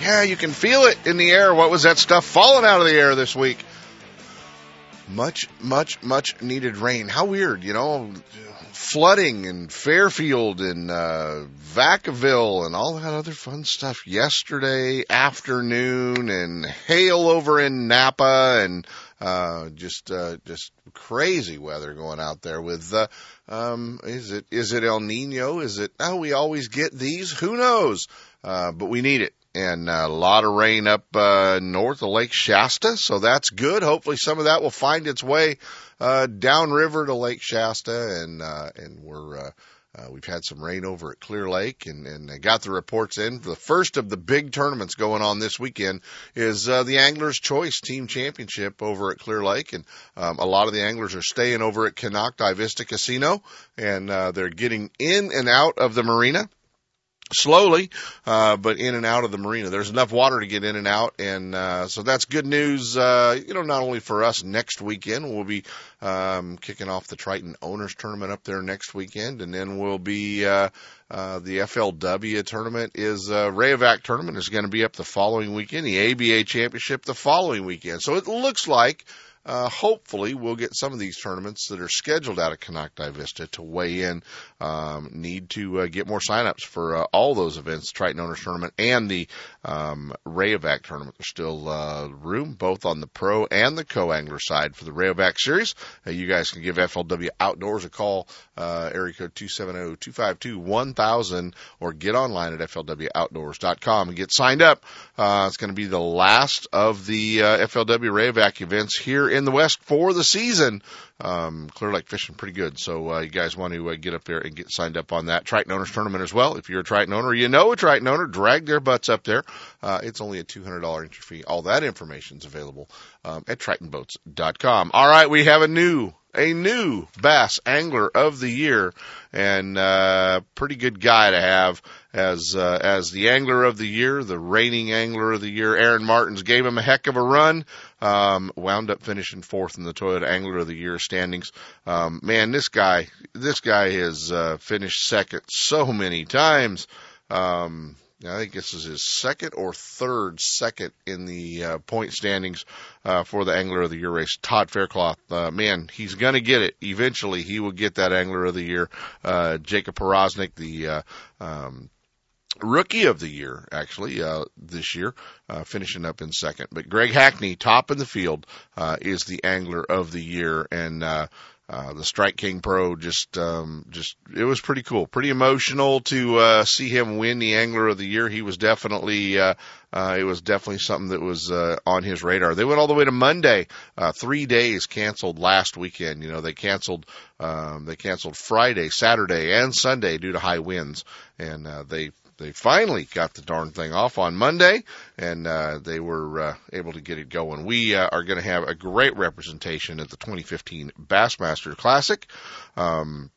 Yeah, you can feel it in the air. What was that stuff falling out of the air this week? Much, much, much needed rain. How weird, you know, flooding in Fairfield and uh, Vacaville and all that other fun stuff yesterday afternoon and hail over in Napa and uh, just uh, just crazy weather going out there with uh, um, is it is it El Nino? Is it? Oh, we always get these. Who knows? Uh, but we need it and a lot of rain up uh, north of Lake Shasta, so that's good. Hopefully, some of that will find its way uh, downriver to Lake Shasta, and uh, and we're uh, uh, we've had some rain over at Clear Lake, and and I got the reports in. The first of the big tournaments going on this weekend is uh, the Anglers Choice Team Championship over at Clear Lake, and um, a lot of the anglers are staying over at Konocti Vista Casino, and uh, they're getting in and out of the marina slowly, uh, but in and out of the marina. There's enough water to get in and out, and uh, so that's good news. Uh, you know, not only for us next weekend, we'll be um, kicking off the Triton Owners Tournament up there next weekend, and then we'll be uh, uh, the FLW tournament is uh, Rayovac tournament is going to be up the following weekend. The ABA Championship the following weekend. So it looks like uh, hopefully we'll get some of these tournaments that are scheduled out of Konocti Vista to weigh in. Um, need to uh, get more signups for uh, all those events, Triton Owners Tournament and the um, Rayovac Tournament. There's still uh, room both on the pro and the co-angler side for the Rayovac series. Uh, you guys can give FLW Outdoors a call, uh, area code 270-252-1000 or get online at flwoutdoors.com and get signed up. Uh, it's going to be the last of the uh, FLW Rayovac events here in the West for the season. Um, Clear Lake fishing pretty good. So, uh, you guys want to uh, get up there and get signed up on that Triton Owners Tournament as well. If you're a Triton owner, you know a Triton owner, drag their butts up there. Uh, it's only a $200 entry fee. All that information is available, um, at tritonboats.com. All right. We have a new a new bass angler of the year and uh pretty good guy to have as uh, as the angler of the year, the reigning angler of the year. Aaron Martens gave him a heck of a run. Um, wound up finishing fourth in the Toyota Angler of the Year standings. Um, man, this guy, this guy has uh, finished second so many times. Um, I think this is his second or third second in the uh, point standings uh, for the Angler of the Year race. Todd Faircloth, uh, man, he's going to get it. Eventually, he will get that Angler of the Year. Uh, Jacob Powroznik, the uh, um, Rookie of the year, actually, uh, this year, uh, finishing up in second. But Greg Hackney, top in the field, uh, is the angler of the year. And, uh, uh, the Strike King Pro just, um, just, it was pretty cool, pretty emotional to, uh, see him win the Angler of the Year. He was definitely, uh, uh, it was definitely something that was, uh, on his radar. They went all the way to Monday, uh, three days canceled last weekend. You know, they canceled, um, they canceled Friday, Saturday, and Sunday due to high winds. And, uh, they, they finally got the darn thing off on Monday, and uh, they were uh, able to get it going. We uh, are going to have a great representation at the 2015 Bassmaster Classic. Um,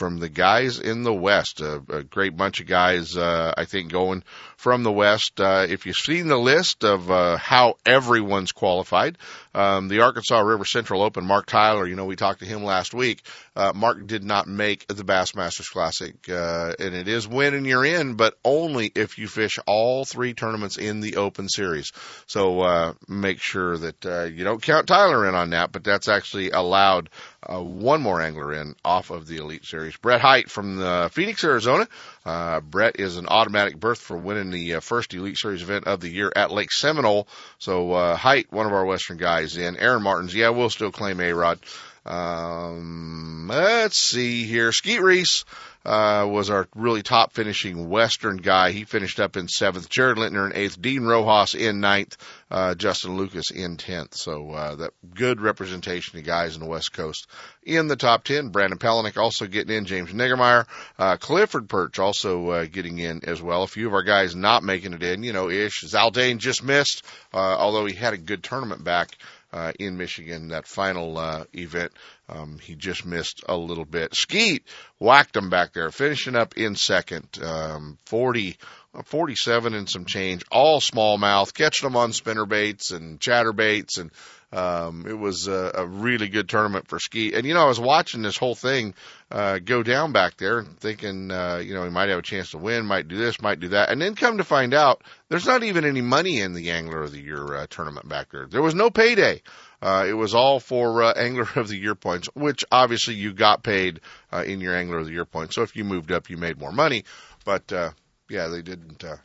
from the guys in the West. A, a great bunch of guys, uh, I think, going from the West. Uh, if you've seen the list of uh, how everyone's qualified, um, the Arkansas River Central Open, Mark Tyler, you know, we talked to him last week. Uh, Mark did not make the Bassmasters Classic, uh, and it is winning you're in, but only if you fish all three tournaments in the Open Series. So uh, make sure that uh, you don't count Tyler in on that, but that's actually allowed uh, one more angler in off of the Elite Series. Brett Hite from the Phoenix, Arizona. Uh, Brett is an automatic berth for winning the uh, first Elite Series event of the year at Lake Seminole. So uh, Hite, one of our Western guys in. Aaron Martens, yeah, we'll still claim A-Rod. Um, let's see here. Skeet Reese, uh, was our really top finishing Western guy. He finished up in seventh. Jared Lintner in eighth. Dean Rojas in ninth. Uh, Justin Lucas in tenth. So uh, that good representation of guys in the West Coast in the top ten. Brandon Palaniuk also getting in. James Niggemeyer, uh, Clifford Pirch also uh, getting in as well. A few of our guys not making it in. You know, Ish Zaldain just missed, uh, although he had a good tournament back uh, in Michigan, that final uh, event. Um, he just missed a little bit. Skeet whacked him back there, finishing up in second, um, 40, 47 and some change, all smallmouth, catching them on spinner baits and chatter baits and um, it was a, a really good tournament for Ski. And you know, I was watching this whole thing uh, go down back there, thinking, uh, you know, he might have a chance to win, might do this, might do that, and then come to find out, there's not even any money in the Angler of the Year uh, tournament back there. There was no payday. Uh, it was all for uh, Angler of the Year points, which obviously you got paid uh, in your Angler of the Year points. So if you moved up, you made more money. But uh, yeah, they didn't uh,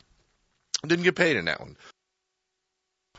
didn't get paid in that one.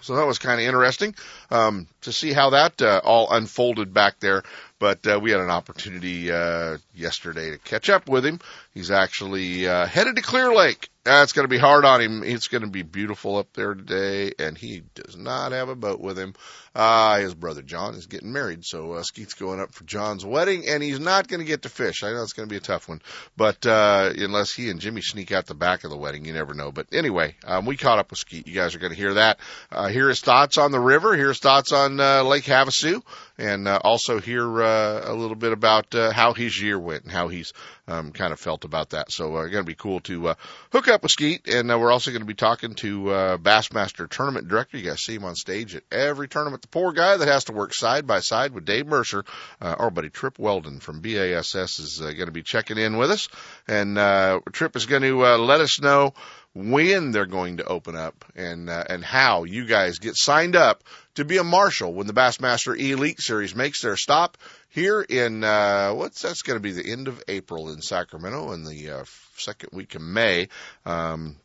So that was kind of interesting um, to see how that uh, all unfolded back there. But uh, we had an opportunity uh, yesterday to catch up with him. He's actually uh, headed to Clear Lake. That's going to be hard on him. It's going to be beautiful up there today, and he does not have a boat with him. Uh, his brother John is getting married, so uh, Skeet's going up for John's wedding, and he's not going to get to fish. I know it's going to be a tough one, but uh, unless he and Jimmy sneak out the back of the wedding, you never know. But anyway, um, we caught up with Skeet. You guys are going to hear that. Uh, hear his thoughts on the river. Hear his thoughts on uh, Lake Havasu, and uh, also hear uh, a little bit about uh, how his year went and how he's um, kind of felt about that. So uh, going to be cool to uh, hook up with Skeet, and uh, we're also going to be talking to uh, Bassmaster Tournament Director. You guys see him on stage at every tournament. The poor guy that has to work side by side with Dave Mercer. Uh, our buddy Trip Weldon from BASS is uh, going to be checking in with us, and uh, Trip is going to uh, let us know when they're going to open up and uh, and how you guys get signed up to be a marshal when the Bassmaster Elite Series makes their stop here in uh, what's that's going to be the end of April in Sacramento and the uh, second week of May. Um,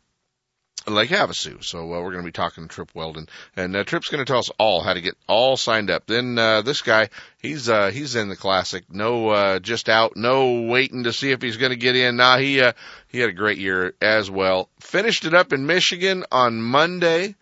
Lake Havasu. So uh, we're going to be talking to Trip Weldon, and uh, Trip's going to tell us all how to get all signed up. Then uh, this guy, he's uh, he's in the classic. No, uh, just out. No waiting to see if he's going to get in. Nah, he uh, he had a great year as well. Finished it up in Michigan on Monday,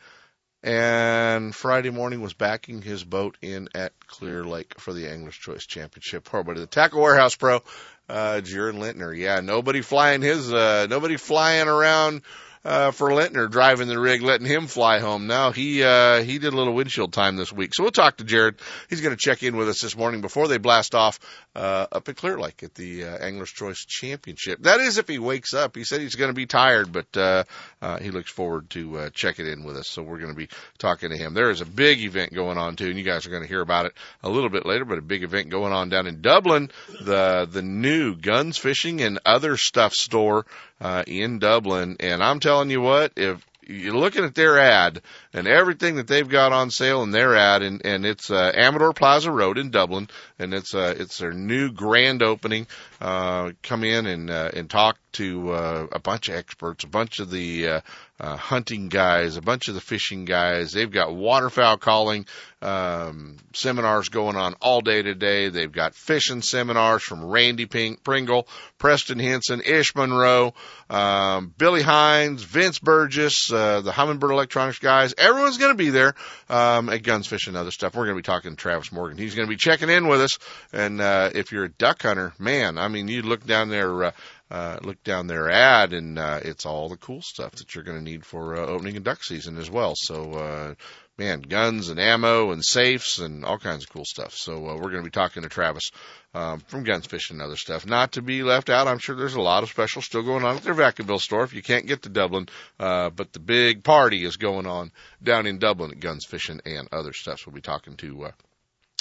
and Friday morning was backing his boat in at Clear Lake for the Angler's Choice Championship. Poor buddy, the Tackle Warehouse Pro, uh, Jared Lintner. Yeah, nobody flying his, uh, nobody flying around uh, for Lintner driving the rig, letting him fly home. Now he uh, he did a little windshield time this week, so we'll talk to Jared. He's going to check in with us this morning before they blast off uh, up at Clear Lake at the uh, Anglers Choice Championship. That is if he wakes up. He said he's going to be tired, but uh, uh, he looks forward to uh, checking in with us. So we're going to be talking to him. There is a big event going on too, and you guys are going to hear about it a little bit later. But a big event going on down in Dublin, the the new guns, fishing, and other stuff store uh, in Dublin. And I'm telling you what, if you're looking at their ad and everything that they've got on sale in their ad, and, and it's uh, Amador Plaza Road in Dublin, and it's uh, it's their new grand opening. Uh, come in and uh, and talk to uh, a bunch of experts, a bunch of the uh, uh, hunting guys, a bunch of the fishing guys. They've got waterfowl calling um, seminars going on all day today. They've got fishing seminars from Randy Pink, Pringle, Preston Henson, Ish Monroe, um, Billy Hines, Vince Burgess, uh, the Humminbird Electronics guys. Everyone's going to be there um, at Guns Fishing and other stuff. We're going to be talking to Travis Morgan. He's going to be checking in with us. And uh, if you're a duck hunter, man, I mean, you look down there. Uh, uh, look down their ad, and uh, it's all the cool stuff that you're going to need for uh, opening and duck season as well. So, uh, man, guns and ammo and safes and all kinds of cool stuff. So uh, we're going to be talking to Travis um, from Guns Fishing and other stuff. Not to be left out, I'm sure there's a lot of specials still going on at their Vacaville store if you can't get to Dublin. Uh, but the big party is going on down in Dublin at Guns Fishing and other stuff. So we'll be talking to uh,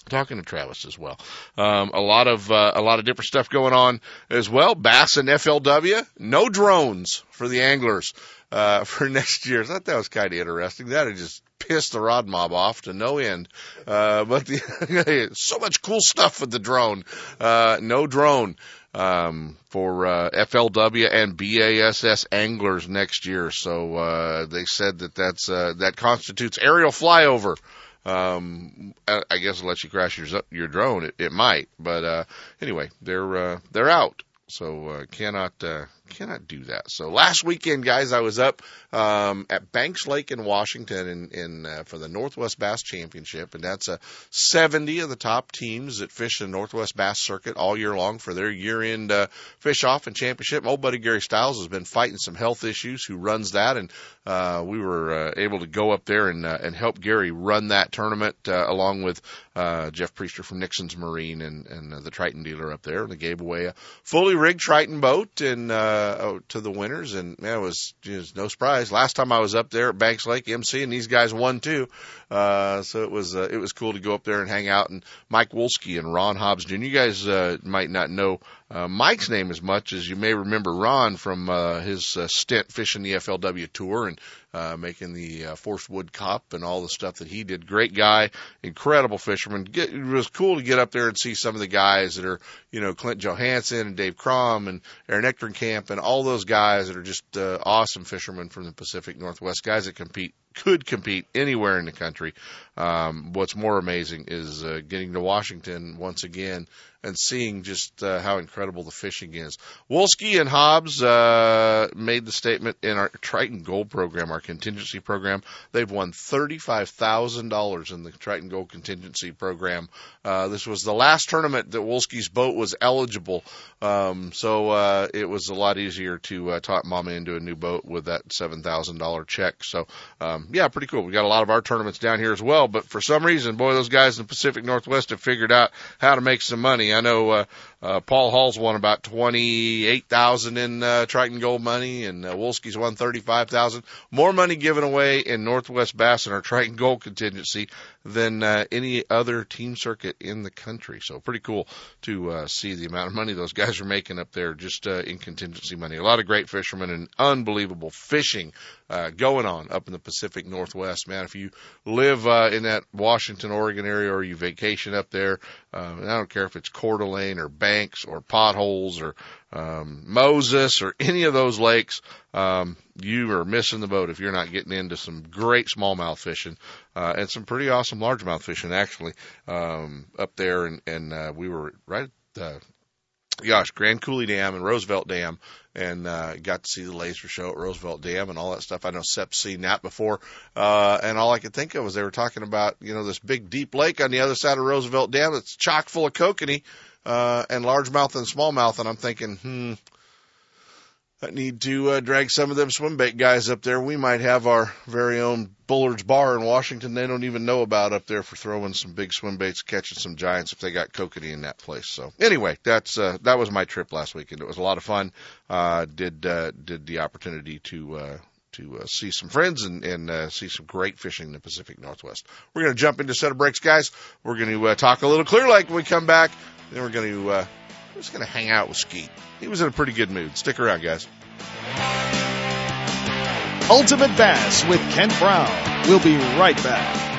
talking to Travis as well. Um, a lot of uh, a lot of different stuff going on as well. Bass and FLW, no drones for the anglers uh, for next year. I thought that was kind of interesting. That just pissed the rod mob off to no end. Uh, but the, so much cool stuff with the drone. Uh, no drone um, for uh, FLW and BASS anglers next year. So uh, they said that that's uh, that constitutes aerial flyover um, I, I guess unless you crash your your drone, it, it might. But uh, anyway, they're uh, they're out So uh, cannot uh, cannot do that. So last weekend, guys, I was up um, at Banks Lake in Washington in, in uh, for the Northwest Bass Championship, and that's a 70 of the top teams that fish the Northwest Bass Circuit all year long for their year-end uh, fish off and championship. My old buddy Gary Stiles has been fighting some health issues. Who runs that, and uh, we were uh, able to go up there and uh, and help Gary run that tournament uh, along with uh, Jeff Priester from Nixon's Marine and and uh, the Triton dealer up there. And they gave away a fully rigged Triton boat and uh, to the winners, and man, it was just no surprise. Last time I was up there at Banks Lake MC, and these guys won too. Uh, so it was uh, it was cool to go up there and hang out. And Mike Wolski and Ron Hobbs Jr. You guys uh, might not know uh, Mike's name as much as you may remember Ron from uh, his uh, stint fishing the FLW tour and uh, making the uh, Forest Wood Cup and all the stuff that he did. Great guy, incredible fisherman. Get, it was cool to get up there and see some of the guys that are, you know, Clint Johansson and Dave Crom and Aaron Echternkamp and all those guys that are just uh, awesome fishermen from the Pacific Northwest, guys that compete could compete anywhere in the country. Um, what's more amazing is uh, getting to Washington once again and seeing just uh, how incredible the fishing is. Wolski and Hobbs uh, made the statement in our Triton Gold program, our contingency program. They've won thirty-five thousand dollars in the Triton Gold contingency program. Uh, this was the last tournament that Wolski's boat was eligible, um, so uh, it was a lot easier to uh, talk Mama into a new boat with that seven thousand dollar check. So um, yeah, pretty cool. We got a lot of our tournaments down here as well, but for some reason, boy, those guys in the Pacific Northwest have figured out how to make some money. I know uh, uh, Paul Hall's won about twenty eight thousand in uh, Triton Gold money, and uh, Wolski's won thirty five thousand. More money given away in Northwest Bass and our Triton Gold contingency than uh, any other team circuit in the country. So pretty cool to uh, see the amount of money those guys are making up there just uh, in contingency money. A lot of great fishermen and unbelievable fishing uh, going on up in the Pacific Northwest. Man, if you live uh, in that Washington, Oregon area or you vacation up there, uh, I don't care if it's Coeur d'Alene or Banks or Potholes or um, Moses or any of those lakes, um, you are missing the boat if you're not getting into some great smallmouth fishing uh, and some pretty awesome largemouth fishing actually um, up there. And, and uh, we were right at the gosh, Grand Coulee Dam and Roosevelt Dam, and uh, got to see the laser show at Roosevelt Dam and all that stuff. I know Sep's seen that before, uh, and all I could think of was they were talking about you know this big deep lake on the other side of Roosevelt Dam that's chock full of kokanee uh, and largemouth and smallmouth, and I'm thinking, hmm. I need to uh, drag some of them swim bait guys up there. We might have our very own Bullard's Bar in Washington. They don't even know about up there for throwing some big swim baits, catching some giants if they got kokanee in that place. So anyway, that's uh, that was my trip last weekend. It was a lot of fun. Uh, did uh, did the opportunity to uh, to uh, see some friends and, and uh, see some great fishing in the Pacific Northwest. We're going to jump into set of breaks, guys. We're going to uh, talk a little Clear Lake when we come back. Then we're going to uh, we're just going to hang out with Skeet. He was in a pretty good mood. Stick around, guys. Ultimate Bass with Kent Brown. We'll be right back.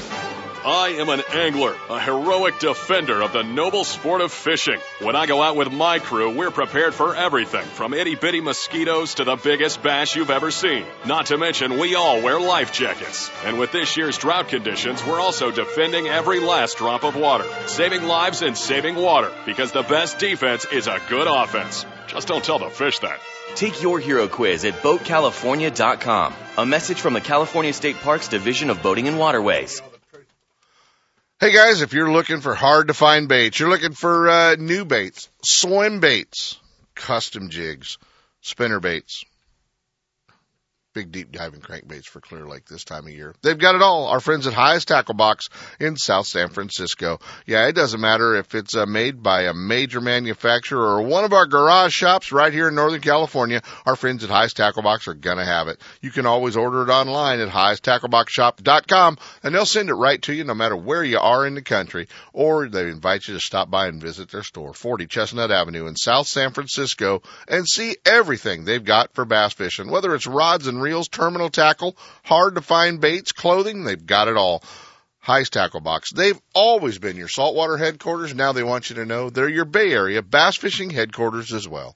I am an angler, a heroic defender of the noble sport of fishing. When I go out with my crew, we're prepared for everything from itty bitty mosquitoes to the biggest bass you've ever seen. Not to mention, we all wear life jackets. And with this year's drought conditions, we're also defending every last drop of water, saving lives and saving water, because the best defense is a good offense. Just don't tell the fish that. Take your hero quiz at BoatCalifornia.com. A message from the California State Parks Division of Boating and Waterways. Hey guys, if you're looking for hard to find baits, you're looking for uh, new baits, swim baits, custom jigs, spinner baits, big deep diving crankbaits for Clear Lake this time of year. They've got it all. Our friends at Hi's Tackle Box in South San Francisco. Yeah, it doesn't matter if it's uh, made by a major manufacturer or one of our garage shops right here in Northern California. Our friends at Hi's Tackle Box are gonna have it. You can always order it online at highesttackleboxshop.com and they'll send it right to you no matter where you are in the country or they invite you to stop by and visit their store, 40 Chestnut Avenue in South San Francisco and see everything they've got for bass fishing, whether it's rods and reels, terminal tackle, hard to find baits, clothing, they've got it all. Hi's Tackle Box. They've always been your saltwater headquarters. Now they want you to know they're your Bay Area bass fishing headquarters as well.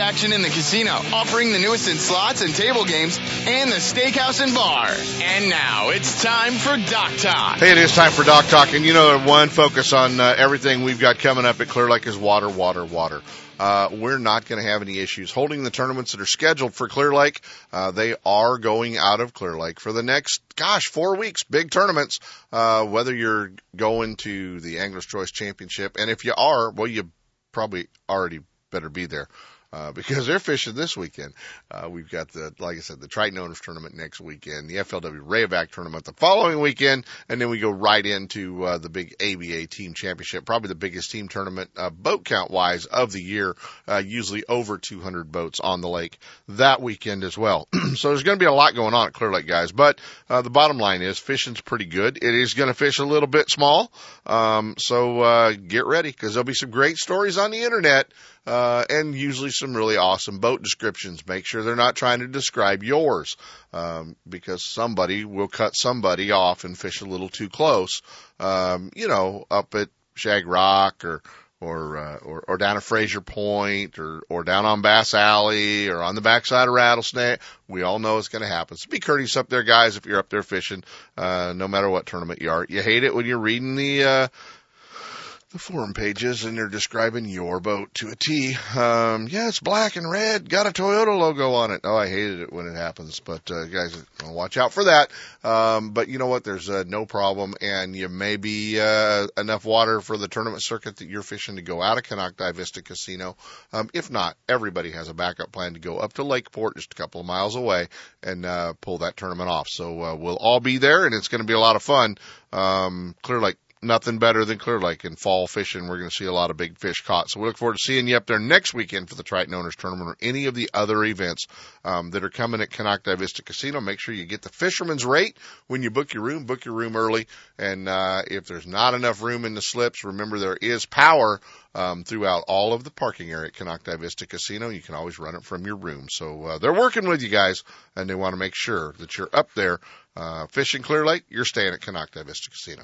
action in the casino, offering the newest in slots and table games, and the steakhouse and bar. And now it's time for Dock Talk. Hey, it is time for Dock Talk, and you know, one focus on uh, everything we've got coming up at Clear Lake is water, water, water. Uh, we're not going to have any issues holding the tournaments that are scheduled for Clear Lake. Uh, they are going out of Clear Lake for the next, gosh, four weeks. Big tournaments. Uh, whether you're going to the Angler's Choice Championship, and if you are, well, you probably already better be there uh, because they're fishing this weekend. Uh, we've got the, like I said, the Triton Owners Tournament next weekend, the FLW Rayovac Tournament the following weekend, and then we go right into uh, the big ABA Team Championship, probably the biggest team tournament uh, boat count wise of the year, uh, usually over 200 boats on the lake that weekend as well. so there's going to be a lot going on at Clear Lake, guys. But uh, the bottom line is fishing's pretty good. It is going to fish a little bit small, um, so uh, get ready because there'll be some great stories on the internet uh, and usually some really awesome boat descriptions. Make sure they're not trying to describe yours, um, because somebody will cut somebody off and fish a little too close. Um, you know, up at Shag Rock or or, uh, or or down at Fraser Point or or down on Bass Alley or on the backside of Rattlesnake. We all know it's going to happen. So be courteous up there, guys. If you're up there fishing, uh, no matter what tournament you are, you hate it when you're reading the uh, the forum pages and they're describing your boat to a T. Um, yeah, it's black and red, got a Toyota logo on it. Oh, I hated it when it happens, but uh, guys, watch out for that. Um, but you know what? There's uh, no problem, and you may be uh, enough water for the tournament circuit that you're fishing to go out of Konocti Vista Casino. Um, if not, everybody has a backup plan to go up to Lakeport, just a couple of miles away, and uh, pull that tournament off. So uh, we'll all be there, and it's going to be a lot of fun. Um, Clear Lake nothing better than Clear Lake in fall fishing. We're going to see a lot of big fish caught. So we look forward to seeing you up there next weekend for the Triton Owners Tournament or any of the other events um, that are coming at Konocti Vista Casino. Make sure you get the fisherman's rate when you book your room. Book your room early. And uh, if there's not enough room in the slips, remember there is power um, throughout all of the parking area at Konocti Vista Casino. You can always run it from your room. So uh, they're working with you guys, and they want to make sure that you're up there uh, fishing Clear Lake. You're staying at Konocti Vista Casino.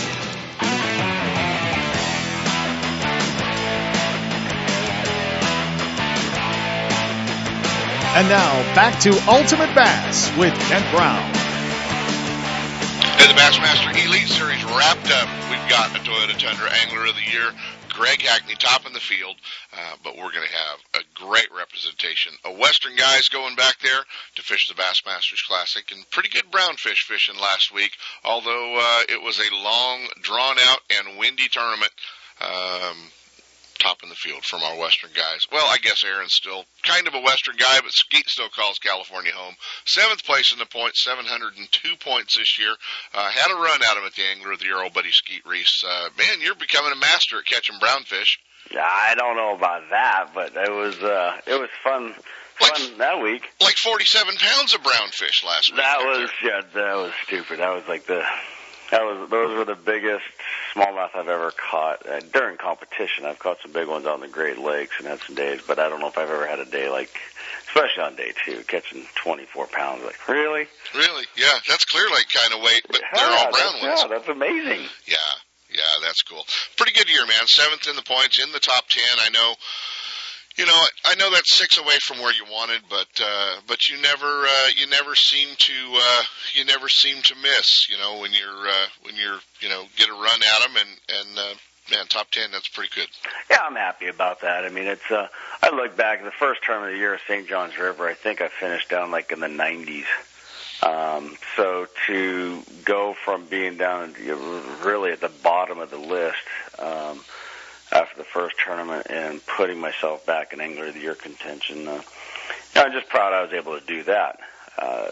And now back to Ultimate Bass with Kent Brown. Hey, the Bassmaster Elite Series wrapped up. We've got a Toyota Tundra Angler of the Year, Greg Hackney, top in the field. Uh, but we're going to have a great representation A Western guys going back there to fish the Bassmasters Classic, and pretty good brownfish fishing last week. Although uh, it was a long, drawn out, and windy tournament. Um, top in the field from our Western guys. Well, I guess Aaron's still kind of a Western guy, but Skeet still calls California home. Seventh place in the points, 702 points this year. Uh, had a run out of at the angler of the year, old buddy Skeet Reese. Uh, man, you're becoming a master at catching brownfish. I don't know about that, but it was uh, it was fun fun that week. Like 47 pounds of brownfish last week. That was yeah, that was stupid. That was like the that was those were the biggest smallmouth I've ever caught uh, during competition. I've caught some big ones out in the Great Lakes and had some days, but I don't know if I've ever had a day like, especially on day two, catching 24 pounds. Like really? Really? Yeah, that's Clear Lake kind of weight, but they're all brown ones. Yeah, that's amazing. Yeah, yeah, that's cool. Pretty good year, man. Seventh in the points, in the top ten. I know. You know, I know that's six away from where you wanted, but uh, but you never uh, you never seem to uh, you never seem to miss. You know, when you're uh, when you're you know get a run at them and and uh, man, top ten, that's pretty good. Yeah, I'm happy about that. I mean, it's uh I look back the first term of the year at St. John's River. I think I finished down like in the 90s. Um, so to go from being down really at the bottom of the list um, after the first tournament and putting myself back in Angler of the Year contention, uh, I'm just proud I was able to do that. Uh,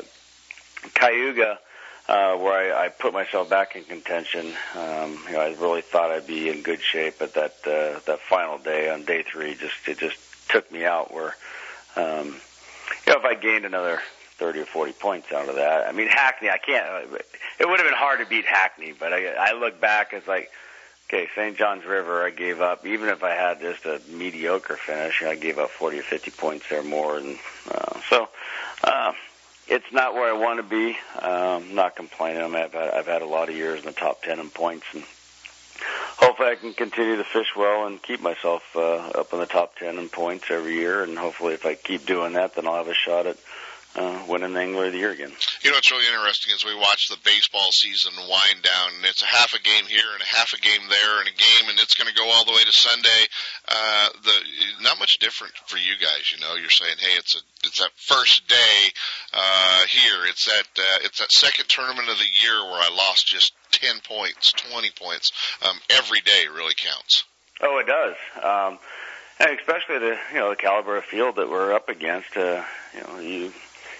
Cayuga, uh, where I, I put myself back in contention. Um, you know, I really thought I'd be in good shape, but that uh, that final day on day three just it just took me out. Where, um, you know, if I gained another thirty or forty points out of that, I mean Hackney, I can't. It would have been hard to beat Hackney, but I, I look back, it's like. Okay, St. John's River, I gave up. Even if I had just a mediocre finish, I gave up 40 or 50 points there more. And uh, so, uh, it's not where I want to be. Um, not complaining. I mean, I've had, I've had a lot of years in the top ten in points, and hopefully I can continue to fish well and keep myself uh, up in the top ten in points every year. And hopefully, if I keep doing that, then I'll have a shot at uh, winning the Angler of the Year again. You know what's really interesting is we watch the baseball season wind down, and it's a half a game here and a half a game there, and a game, and it's going to go all the way to Sunday. Uh, the not much different for you guys. You know, you're saying, hey, it's a it's that first day uh, here. It's that uh, it's that second tournament of the year where I lost just ten points, twenty points. Um, every day really counts. Oh, it does. Um, and especially the you know the caliber of field that we're up against. Uh, you know, you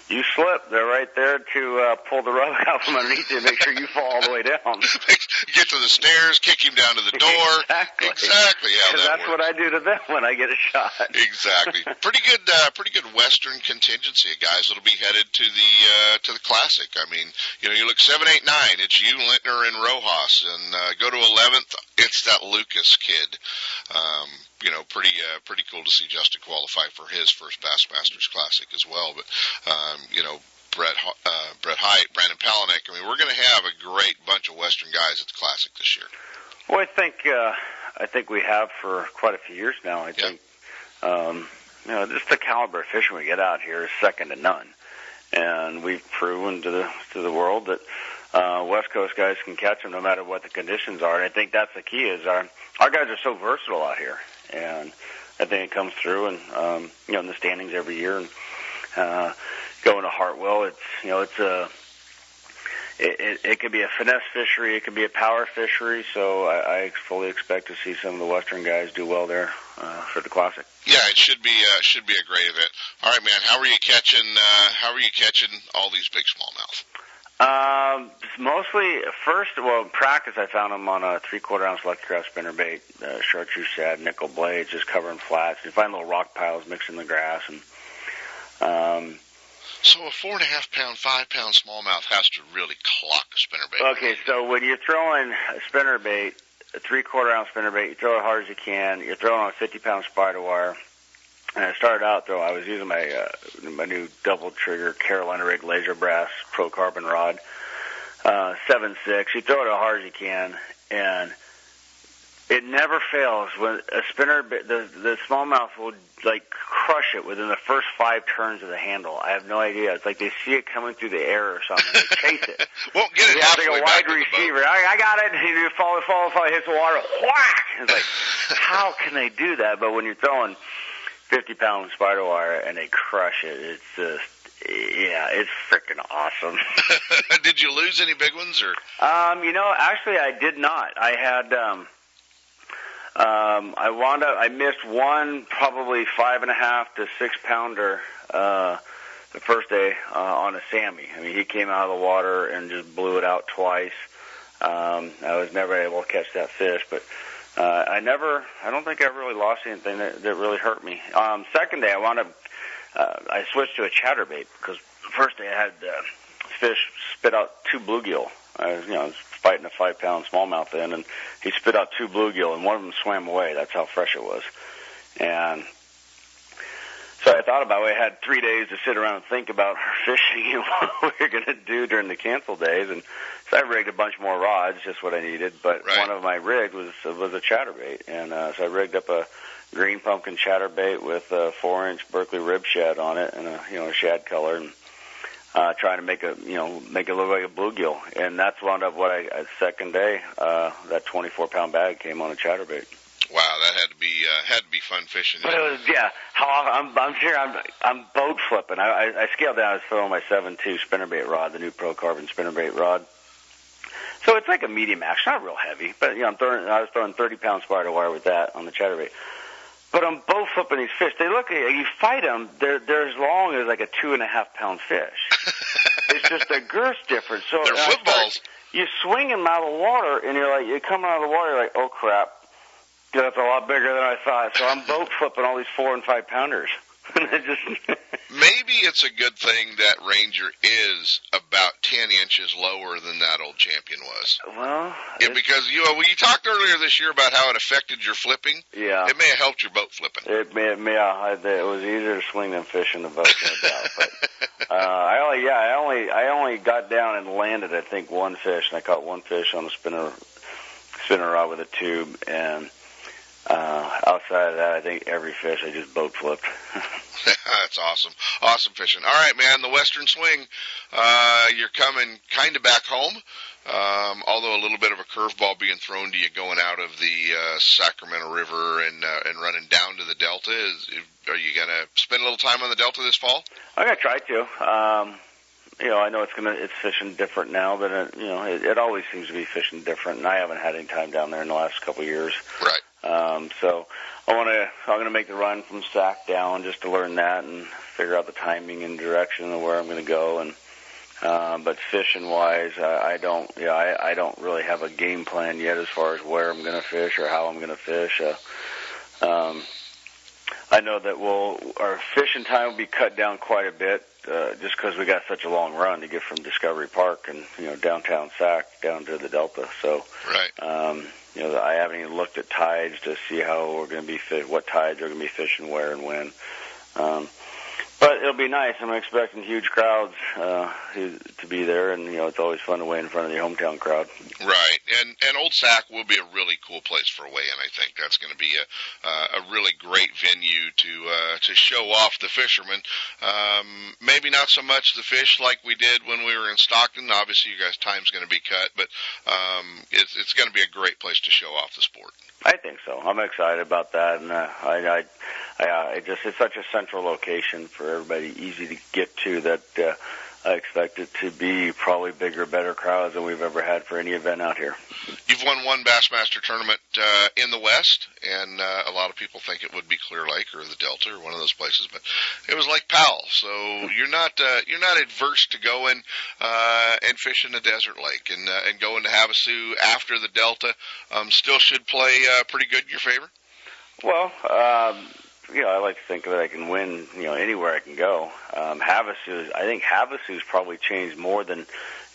you slip, they're right there to uh, pull the rug out from underneath you and make sure you fall all the way down. Get to the stairs, kick him down to the door. Exactly. Exactly how that that's works. what I do to them when I get a shot. Exactly. pretty good, uh, pretty good Western contingency of guys that'll be headed to the uh, to the Classic. I mean, you know, you look seven, eight, nine. It's you, Lintner, and Rojas, and uh, go to eleventh. It's that Lucas kid. Um, you know, pretty uh, pretty cool to see Justin qualify for his first Bassmasters Classic as well. But um, you know. Brett, uh, Brett Hite, Brandon Palaniuk. I mean, we're going to have a great bunch of Western guys at the Classic this year. Well, I think uh, I think we have for quite a few years now. I Yeah. think um, you know just the caliber of fishing we get out here is second to none, and we've proven to the to the world that uh, West Coast guys can catch them no matter what the conditions are. And I think that's the key is our our guys are so versatile out here, and I think it comes through and um, you know in the standings every year and uh, going to Hartwell. It's you know it's a it, it, it could be a finesse fishery, it could be a power fishery. So I, I fully expect to see some of the Western guys do well there uh, for the classic. Yeah, it should be uh, should be a great event. All right, man. How are you catching? Uh, how are you catching all these big smallmouth? Um, mostly first, well, in practice I found them on a three-quarter ounce lucky craft spinnerbait, uh, chartreuse shad, nickel blades, just covering flats. You find little rock piles mixed in the grass, and um, So a four and a half pound, five pound smallmouth has to really clock a spinnerbait. Okay, so when you're throwing a spinner bait, a three quarter ounce spinner bait, you throw it hard as you can. You're throwing on a 50 pound spider wire. And I started out though, I was using my uh, my new double trigger Carolina rig laser brass pro carbon rod, uh, seven six. You throw it as hard as you can, and It never fails when a spinner, the the smallmouth will like crush it within the first five turns of the handle. I have no idea. It's like they see it coming through the air or something. They chase it. Won't get it yeah, like a wide to the boat. receiver. I, I got it. And He just fall, fall, fall, hits the water. Whack! It's like, how can they do that? But when you're throwing 50 pound spider wire and they crush it, it's just, yeah, it's freaking awesome. Did you lose any big ones or? Um, you know, actually, I did not. I had, um, um, I wound up, I missed one probably five and a half to six pounder, uh, the first day, uh, on a Sammy. I mean, he came out of the water and just blew it out twice. Um, I was never able to catch that fish, but, uh, I never, I don't think I really lost anything that, that really hurt me. Um, second day, I wound up, uh, I switched to a chatterbait because first day I had, uh, fish spit out two bluegill. I was, you know, I was fighting a five pound smallmouth then, and he spit out two bluegill, and one of them swam away. That's how fresh it was. And so I thought about it. I had three days to sit around and think about fishing and what we were going to do during the cancel days, and so I rigged a bunch more rods, just what I needed. But Right. one of my rigged was was a chatterbait, and uh, so I rigged up a green pumpkin chatterbait with a four inch Berkley rib shad on it, and a you know a shad color, and uh, trying to make a you know make it look like a bluegill, and that's wound up what I uh, second day uh, that 24 pound bag came on a chatterbait. Wow, that had to be uh, had to be fun fishing. But it was yeah. How I'm I'm here. I'm I'm boat flipping. I I, I scaled down. I was throwing my seven two spinnerbait rod, the new Pro Carbon spinnerbait rod. So it's like a medium action, not real heavy, but you know I'm throwing. I was throwing 30 pound spider wire with that on the chatterbait. But I'm boat flipping these fish. They look. At you fight them. They're they're as long as like a two and a half pound fish. it's just their girth difference. So They're I start- footballs. you swing them out of the water, and you're like, you come out of the water, you're like, oh crap, that's a lot bigger than I thought. So I'm boat flipping all these four and five pounders. And it just Maybe it's a good thing that Ranger is about ten inches lower than that old champion was. well, Yeah, because you know, when you talked earlier this year about how it affected your flipping, yeah. it may have helped your boat flipping. It may, it may, I, it was easier to swing than fish in the boat, no doubt. But uh, I only, yeah, I only, I only got down and landed, I think, one fish, and I caught one fish on a spinner, spinner rod with a tube, and uh, outside of that, I think every fish I just boat flipped. That's awesome. Awesome fishing. All right, man. The Western Swing, uh, you're coming kind of back home. Um, although a little bit of a curveball being thrown to you going out of the uh, Sacramento River and uh, and running down to the Delta. Is are you gonna spend a little time on the Delta this fall? I'm gonna try to. Um, you know, I know it's gonna it's fishing different now, but it, you know, it, it always seems to be fishing different. And I haven't had any time down there in the last couple of years. Right. Um, so I want to. I'm going to make the run from Sac down just to learn that and figure out the timing and direction of where I'm going to go. And um, but fishing wise, I, I don't. Yeah, I, I don't really have a game plan yet as far as where I'm going to fish or how I'm going to fish. Uh, um, I know that we'll our fishing time will be cut down quite a bit uh, just because we got such a long run to get from Discovery Park and you know downtown Sac down to the Delta. So Right. um, you know, I haven't even looked at tides to see how we're going to be fish, what tides are going to be fishing where and when. Um, but it'll be nice. I'm expecting huge crowds uh, to be there, and you know, it's always fun to weigh in front of your hometown crowd. Right, and and Old Sac will be a really cool place for a weigh-in. I think that's going to be a uh, a really great venue to uh, to show off the fishermen. Um, maybe not so much the fish like we did when we were in Stockton. Obviously, you guys' time's going to be cut, but um, it's it's going to be a great place to show off the sport. I think so. I'm excited about that, and uh, I, I, I, uh, it just it's such a central location for everybody, easy to get to. That uh, I expect it to be probably bigger, better crowds than we've ever had for any event out here. You've won one Bassmaster tournament uh, in the West, and uh, a lot of people think it would be Clear Lake or the Delta or one of those places, but it was Lake Powell. So you're not uh, you're not adverse to going uh, and fishing a desert lake and uh, and going to Havasu after the Delta. Um, still should play uh, pretty good in your favor. Well, um, you know, I like to think that I can win, you know, anywhere I can go. Um, Havasu, I think Havasu's probably changed more than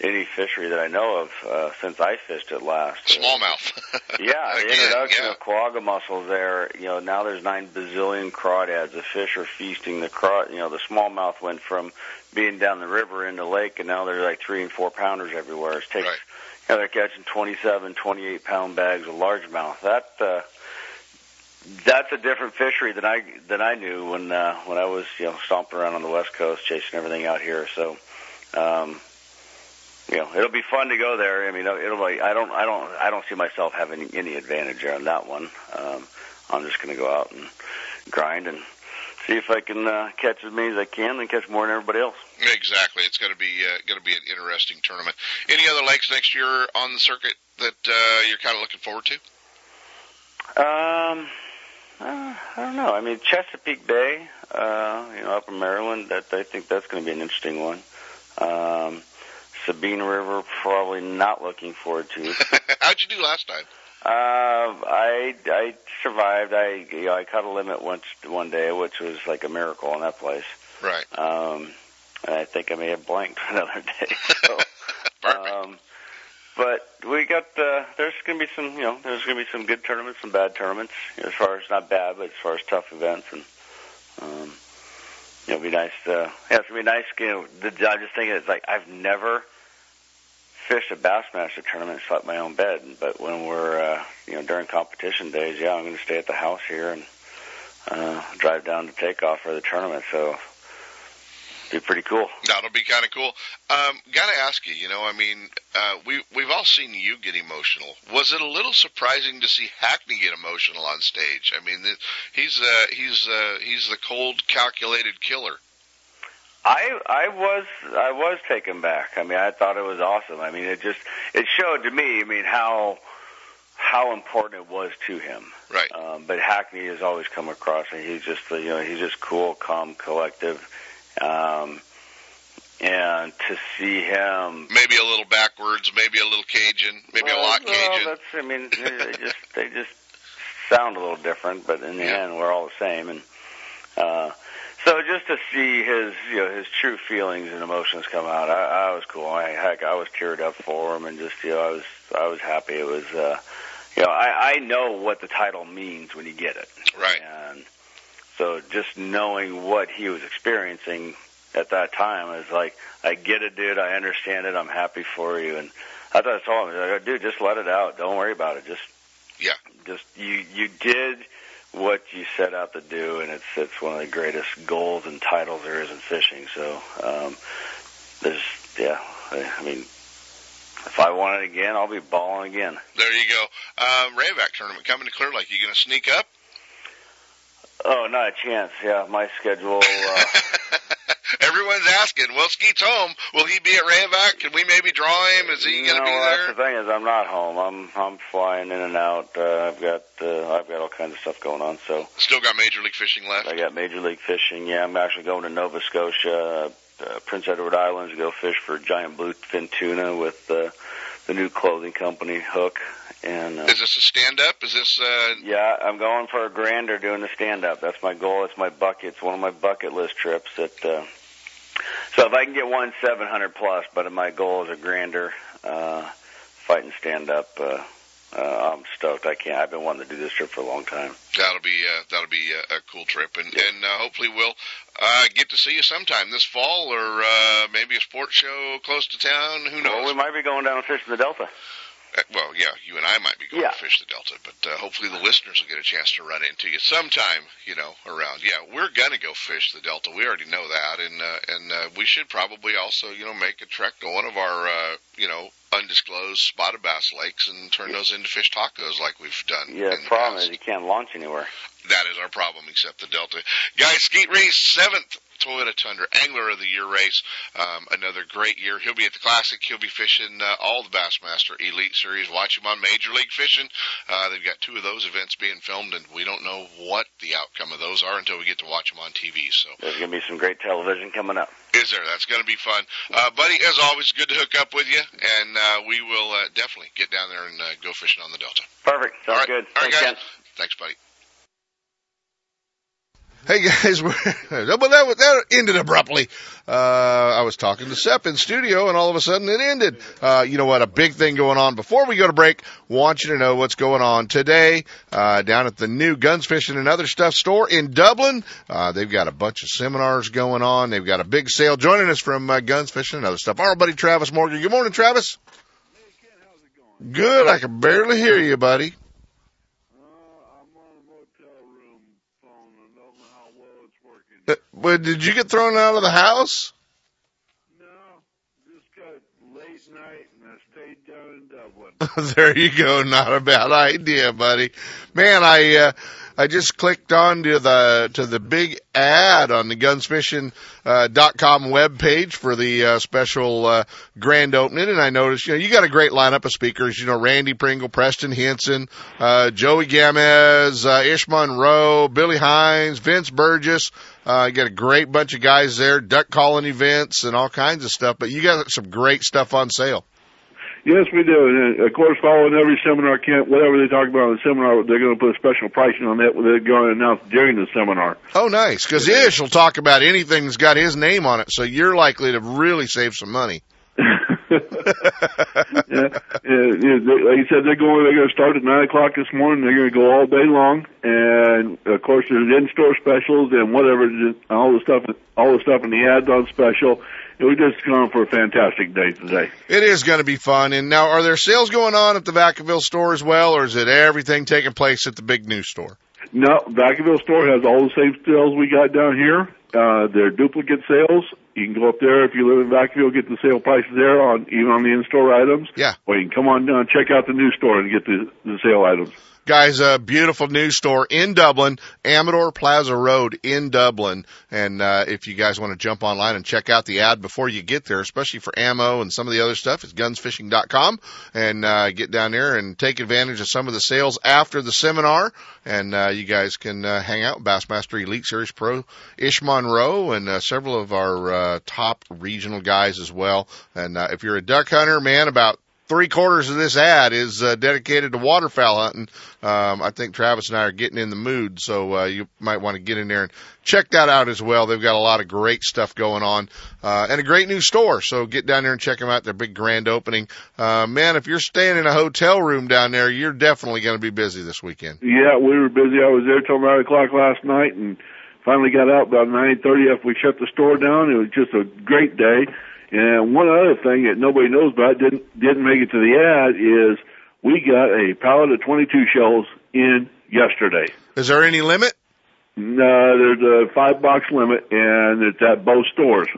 any fishery that I know of uh, since I fished it last. Smallmouth. Yeah, the Again, introduction yeah. of quagga mussels there. You know, now there's nine bazillion crawdads. The fish are feasting. The craw, you know, the smallmouth went from being down the river into lake, and now there's like three and four pounders everywhere. It takes, Right. know, they're catching 27, 28 pound bags of largemouth. That uh, that's a different fishery than I than I knew when uh, when I was you know stomping around on the west coast chasing everything out here. So, um, you know, it'll be fun to go there. I mean, it'll be. I don't I don't I don't see myself having any advantage there on that one. Um, I'm just going to go out and grind and see if I can uh, catch as many as I can and catch more than everybody else. Exactly. It's going to be uh, going to be an interesting tournament. Any other lakes next year on the circuit that uh, you're kind of looking forward to? Um, uh, I don't know. I mean, Chesapeake Bay, uh, you know, up in Maryland. That I think that's going to be an interesting one. Um, Sabine River, probably not looking forward to. How'd you do last time? Uh, I I survived. I you know I caught a limit once one day, which was like a miracle in that place. Right. Um, and I think I may have blanked another day. So, um, but we got uh, there's going to be some you know there's going to be some good tournaments, some bad tournaments. As far as not bad, but as far as tough events, and um, you know, it'd be nice. To, yeah, it's gonna be nice. You know, the, I'm just thinking it's like I've never fished a Bassmaster tournament and slept my own bed. But when we're uh, you know during competition days, yeah, I'm going to stay at the house here and uh, drive down to takeoff for the tournament. So be pretty cool. That'll be kind of cool. Um, Got to ask you, you know, I mean, uh, we we've all seen you get emotional. Was it a little surprising to see Hackney get emotional on stage? I mean, he's uh, he's uh, he's the cold, calculated killer. I I was I was taken back. I mean, I thought it was awesome. I mean, it just it showed to me. I mean, how how important it was to him. Right. Um, but Hackney has always come across, and he's just you know he's just cool, calm, collective. Um, and to see him Maybe a little backwards, maybe a little Cajun, maybe a well, lot well, Cajun. that's I mean they just they just sound a little different, but in the Yeah. end we're all the same. And uh, so just to see his you know his true feelings and emotions come out, I, I was cool. I heck I was teared up for him, and just you know I was I was happy. It was uh, you know I I know what the title means when you get it, Right. and so just knowing what he was experiencing at that time is like, I get it, dude. I understand it. I'm happy for you. And I thought I told him, like, dude, just let it out. Don't worry about it. Just, Yeah. just you, you did what you set out to do, and it's it's one of the greatest goals and titles there is in fishing. So, um, there's, yeah, I, I mean, if I want it again, I'll be balling again. There you go. Um, Rayovac tournament coming to Clear Lake. You going to sneak up? Oh, not a chance. Yeah, my schedule. Uh, Everyone's asking. Well, Skeet's home. Will he be at Rayovac? Can we maybe draw him? Is he going to no, be that's there? the thing is I'm not home. I'm I'm flying in and out. Uh, I've got uh, I've got all kinds of stuff going on. So Still got Major League Fishing left. I got Major League Fishing. Yeah, I'm actually going to Nova Scotia, uh, Prince Edward Islands to go fish for giant bluefin tuna with uh, the new clothing company Hook. And uh, Is this a stand up? Is this uh yeah, I'm going for a grander doing the stand up. That's my goal. It's my bucket. It's one of my bucket list trips. That uh, so if I can get one 700 plus, but my goal is a grander uh, fighting stand up. Uh, uh, I'm stoked. I can't. I've been wanting to do this trip for a long time. that'll be uh, that'll be a, a cool trip and and uh, hopefully we'll uh get to see you sometime this fall or uh maybe a sports show close to town. Who knows? Well, we might be going down and fishing the Delta. Uh, well, yeah, you and I might be going Yeah. to fish the Delta, but uh, hopefully the listeners will get a chance to run into you sometime, you know, around. Yeah, we're gonna go fish the Delta. We already know that, and uh, and uh, we should probably also, you know, make a trek to one of our, uh, you know, undisclosed spotted bass lakes and turn those into fish tacos like we've done. Yeah, the problem past. is you can't launch anywhere. That is our problem, except the Delta. Guys, Skeet Reese, seventh Toyota Tundra Angler of the Year race. Um, another great year. He'll be at the Classic. He'll be fishing uh, all the Bassmaster Elite Series. Watch him on Major League Fishing. Uh, they've got two of those events being filmed, and we don't know what the outcome of those are until we get to watch them on TV. So, There's going to be some great television coming up. is there? That's going to be fun. Uh, buddy, as always, good to hook up with you, and uh, we will uh, definitely get down there and uh, go fishing on the Delta. Perfect. Sounds All right. good. All right, Thanks, guys. Ken. Thanks, buddy. Hey guys, we're, but that, that ended abruptly. Uh, I was talking to Sepp in studio and all of a sudden it ended. Uh, you know what? A big thing going on. Before we go to break, want you to know what's going on today, uh, down at the new Guns Fishing and Other Stuff store in Dublin. Uh, they've got a bunch of seminars going on. They've got a big sale. Joining us from uh, Guns Fishing and Other Stuff, our buddy Travis Morgan. Good morning, Travis. Hey Ken, how's it going? Good. I can barely hear you, buddy. Well, did you get thrown out of the house? No, just got late night and I stayed down in Dublin. there you go. Not a bad idea, buddy. Man, I uh, I just clicked on to the to the big ad on the gunsfishing uh, dot com web page for the uh, special uh, grand opening, and I noticed you know you got a great lineup of speakers. You know Randy Pringle, Preston Henson, uh, Joey Gamez, uh, Ish Monroe, Billy Hines, Vince Burgess. Uh, you got a great bunch of guys there, duck calling events and all kinds of stuff. But you got some great stuff on sale. Yes, we do. And uh, of course, following every seminar, can't whatever they talk about in the seminar, they're going to put a special pricing on that. They're going to announce during the seminar. Oh, nice. Because Ish will talk about anything that's got his name on it, so you're likely to really save some money. yeah, yeah, yeah, they, like you said, they're going. They're going to start at nine o'clock this morning. They're going to go all day long, and of course, there's in-store specials and whatever. just All the stuff, all the stuff in the ads on special. And we're just going for a fantastic day today. It is going to be fun. And now, are there sales going on at the Vacaville store as well, or is it everything taking place at the big new store? No, Vacaville store has all the same sales we got down here. Uh, they're duplicate sales. You can go up there if you live in Vacaville, get the sale prices there on even on the in-store items. Yeah. Or you can come on down, check out the new store, and get the, the sale items. Guys, a beautiful new store in Dublin, Amador Plaza Road in Dublin. And uh, if you guys want to jump online and check out the ad before you get there, especially for ammo and some of the other stuff, it's gunsfishing.com. And uh, get down there and take advantage of some of the sales after the seminar. And uh, you guys can uh, hang out with Bassmaster Elite Series Pro Ish Monroe and uh, several of our uh, top regional guys as well. And uh, if you're a duck hunter, man, about three quarters of this ad is uh, dedicated to waterfowl hunting. Um, I think Travis and I are getting in the mood, so uh, you might want to get in there and check that out as well. They've got a lot of great stuff going on uh, and a great new store. So get down there and check them out. Their big grand opening. Uh, man, if you're staying in a hotel room down there, you're definitely going to be busy this weekend. Yeah, we were busy. I was there till nine o'clock last night, and finally got out about nine thirty after we shut the store down. It was just a great day. And one other thing that nobody knows about didn't didn't make it to the ad is we got a pallet of 22 shells in yesterday. Is there any limit? No, there's a five box limit, and it's at both stores.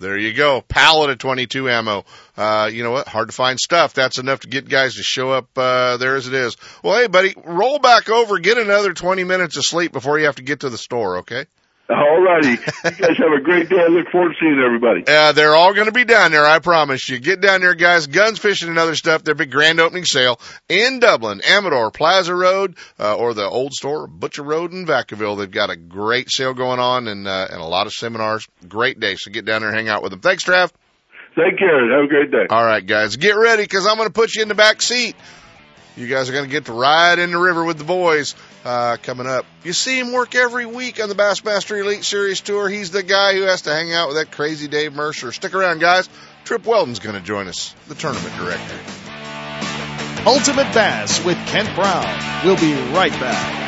There you go. Pallet of 22 ammo. Uh, you know what? Hard to find stuff. That's enough to get guys to show up, uh, there as it is. Well, hey buddy, roll back over, get another 20 minutes of sleep before you have to get to the store, okay? All righty. you guys have a great day. I look forward to seeing everybody. Uh, they're all going to be down there, I promise you. Get down there, guys. Guns, fishing, and other stuff. Their big grand opening sale in Dublin, Amador, Plaza Road, uh, or the old store, Butcher Road in Vacaville. They've got a great sale going on and, uh, and a lot of seminars. Great day. So get down there and hang out with them. Thanks, Trav. Take care. Have a great day. All right, guys. Get ready because I'm going to put you in the back seat. You guys are going to get to ride in the river with the boys uh, coming up. You see him work every week on the Bassmaster Elite Series Tour. He's the guy who has to hang out with that crazy Dave Mercer. Stick around, guys. Trip Weldon's going to join us, the tournament director. Ultimate Bass with Kent Brown. We'll be right back.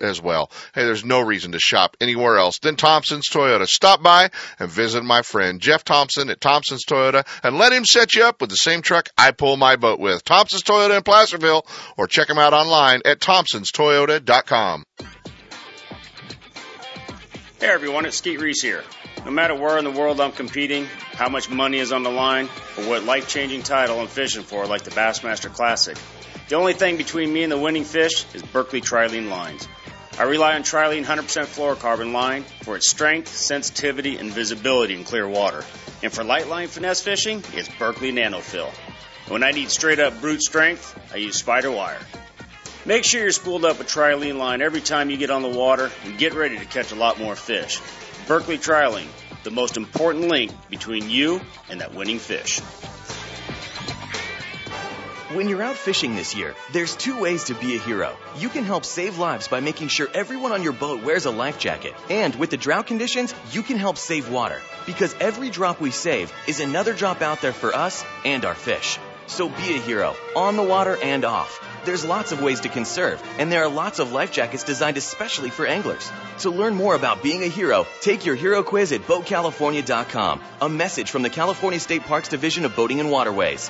as well. Hey, there's no reason to shop anywhere else than Thompson's Toyota. Stop by and visit my friend Jeff Thompson at Thompson's Toyota and let him set you up with the same truck I pull my boat with. Thompson's Toyota in Placerville or check him out online at thompsonstoyota.com. Hey everyone, it's Skeet Reese here. No matter where in the world I'm competing, how much money is on the line, or what life changing title I'm fishing for, like the Bassmaster Classic, the only thing between me and the winning fish is Berkley Trilene lines. I rely on Trilene 100% fluorocarbon line for its strength, sensitivity, and visibility in clear water. And for light line finesse fishing, it's Berkley Nanofill. When I need straight up brute strength, I use Spiderwire. Make sure you're spooled up with Trilene line every time you get on the water and get ready to catch a lot more fish. Berkley Trilene, the most important link between you and that winning fish. When you're out fishing this year, there's two ways to be a hero. You can help save lives by making sure everyone on your boat wears a life jacket. And with the drought conditions, you can help save water. Because every drop we save is another drop out there for us and our fish. So be a hero, on the water and off. There's lots of ways to conserve, and there are lots of life jackets designed especially for anglers. To learn more about being a hero, take your hero quiz at BoatCalifornia.com. A message from the California State Parks Division of Boating and Waterways.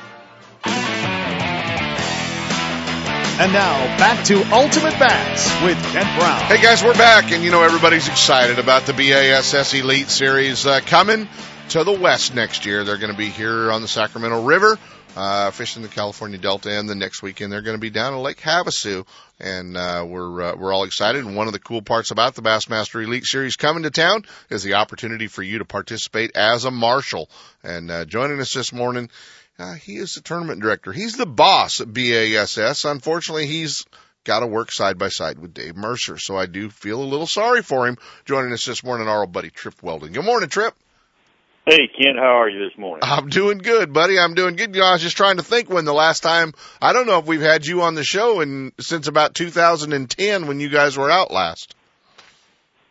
And now back to Ultimate Bass with Kent Brown. Hey guys, we're back, and you know everybody's excited about the BASS Elite Series uh, coming to the West next year. They're going to be here on the Sacramento River, uh, fishing the California Delta, and the next weekend they're going to be down at Lake Havasu, and uh, we're uh, we're all excited. And one of the cool parts about the Bassmaster Elite Series coming to town is the opportunity for you to participate as a marshal. And uh, joining us this morning uh, he is the tournament director. He's the boss at BASS. Unfortunately, he's got to work side by side with Dave Mercer. So I do feel a little sorry for him joining us this morning, our old buddy Trip Weldon. Good morning, Trip. Hey, Ken, how are you this morning? I'm doing good, buddy. I'm doing good. You know, I was just trying to think when the last time, I don't know if we've had you on the show in, since about 2010 when you guys were out last.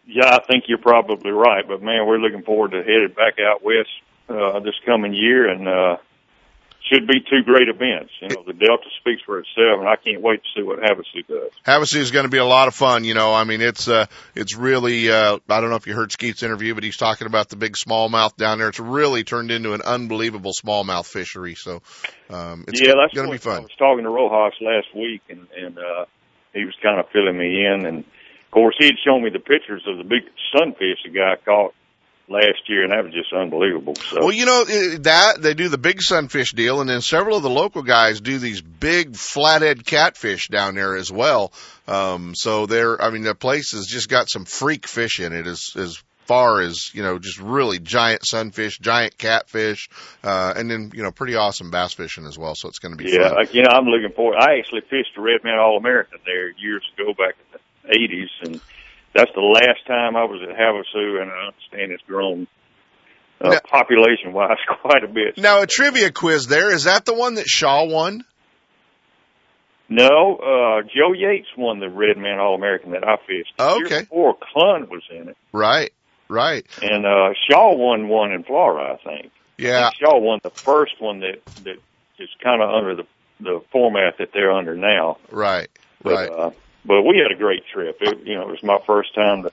Yeah, I think you're probably right, but man, we're looking forward to headed back out west, uh, this coming year and, uh, should be two great events. You know, the Delta speaks for itself, and I can't wait to see what Havasu does. Havasu is going to be a lot of fun. You know, I mean, it's uh, it's really. Uh, I don't know if you heard Skeet's interview, but he's talking about the big smallmouth down there. It's really turned into an unbelievable smallmouth fishery. So, um, it's yeah, that's going to be fun. I was talking to Rojas last week, and and uh, he was kind of filling me in, and of course he had shown me the pictures of the big sunfish the guy caught last year, and that was just unbelievable. So. Well, you know that they do the big sunfish deal, and then several of the local guys do these big flathead catfish down there as well. Um, so they're, I mean, the place has just got some freak fish in it as as far as you know, just really giant sunfish, giant catfish, uh, and then you know, pretty awesome bass fishing as well. So it's going to be yeah, fun. you know, I'm looking forward. I actually fished a Red Man All American there years ago back in the '80s, and that's the last time I was at Havasu, and I understand it's grown uh, now, population wise quite a bit. Now, a trivia quiz there is that the one that Shaw won? No, uh, Joe Yates won the Red Man All American that I fished. The okay. Or before Clun was in it. Right, right. And uh, Shaw won one in Florida, I think. Yeah. I think Shaw won the first one that that is kind of under the the format that they're under now. Right, but, right. Uh, but we had a great trip. It, you know, it was my first time to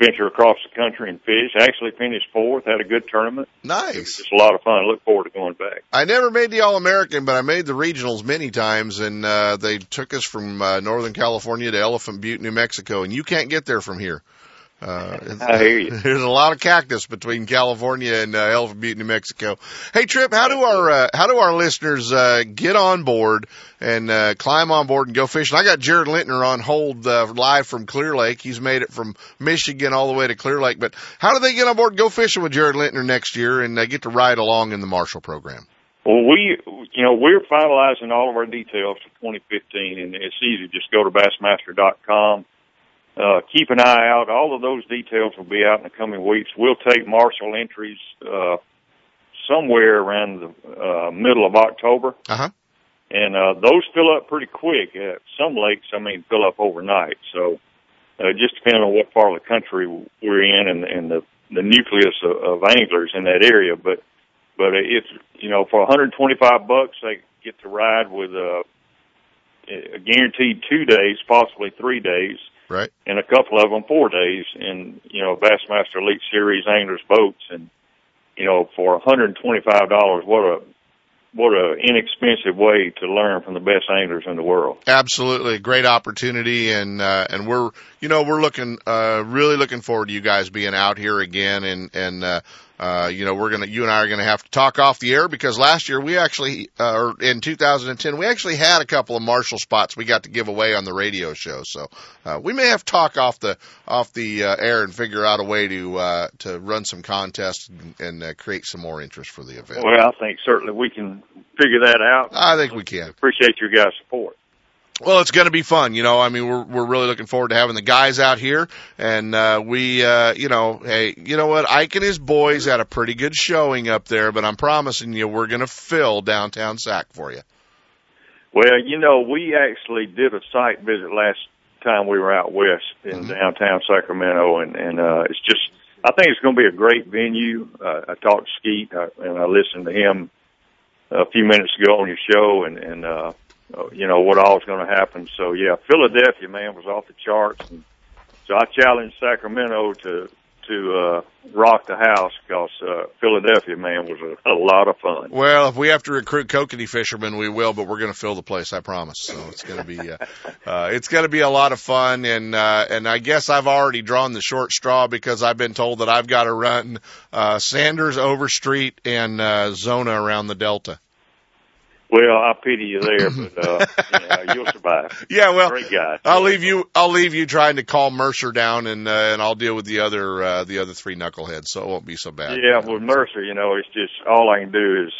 venture across the country and fish. Actually finished fourth, had a good tournament. Nice. It was just a lot of fun. I look forward to going back. I never made the All American, but I made the regionals many times, and uh, they took us from uh, Northern California to Elephant Butte, New Mexico, and you can't get there from here. Uh, I hear you. There's a lot of cactus between California and uh, Elephant Butte, New Mexico. Hey, Trip, how do our uh, how do our listeners uh, get on board and uh, climb on board and go fishing? I got Jared Lintner on hold uh, live from Clear Lake. He's made it from Michigan all the way to Clear Lake. But how do they get on board and go fishing with Jared Lintner next year and uh, get to ride along in the Marshal program? Well, we, you know, we're finalizing all of our details for 2015, and it's easy. Just go to Bassmaster.com uh, keep an eye out. All of those details will be out in the coming weeks. We'll take Marshal entries uh, somewhere around the uh, middle of October. Uh-huh. And uh, those fill up pretty quick. Uh, some lakes, I mean, fill up overnight. So uh, just depending on what part of the country we're in and, and the, the nucleus of, of anglers in that area. But but it's you know for 125 bucks they get to ride with a, a guaranteed two days, possibly three days Right. and a couple of them four days in you know Bassmaster Elite Series anglers boats, and you know for $125, what a what a inexpensive way to learn from the best anglers in the world. Absolutely, great opportunity, and uh, and we're you know we're looking uh, really looking forward to you guys being out here again, and and uh, uh, you know we're gonna you and I are gonna have to talk off the air because last year we actually uh, or in 2010 we actually had a couple of Marshal spots we got to give away on the radio show, so uh, we may have to talk off the off the uh, air and figure out a way to uh, to run some contests and, and uh, create some more interest for the event. Well, I think certainly we can figure that out. I think we can. Appreciate your guys' support. Well, it's going to be fun. You know, I mean, we're we're really looking forward to having the guys out here, and uh, we, uh, you know, hey, you know what? Ike and his boys had a pretty good showing up there, but I'm promising you, we're going to fill downtown Sac for you. Well, you know, we actually did a site visit last time we were out west in Mm-hmm. downtown Sacramento, and and uh, it's just I think it's going to be a great venue. Uh, I talked to Skeet, uh, and I listened to him a few minutes ago on your show, and and uh, you know what all is going to happen. So yeah, Philadelphia man was off the charts, and so I challenged Sacramento to to uh, rock the house because uh, Philadelphia man was a, a lot of fun. Well, if we have to recruit kokanee fishermen, we will, but we're going to fill the place, I promise. So it's going to be, uh, uh, it's going to be a lot of fun, and uh, and I guess I've already drawn the short straw because I've been told that I've got to run uh, Sanders, Overstreet, and uh, Zona around the Delta. Well, I pity you there, but uh, yeah, you'll survive. Yeah, well, great guy. I'll leave you. I'll leave you trying to calm Mercer down, and uh, and I'll deal with the other uh, the other three knuckleheads, so it won't be so bad. Yeah, with Mercer, you know, it's just all I can do is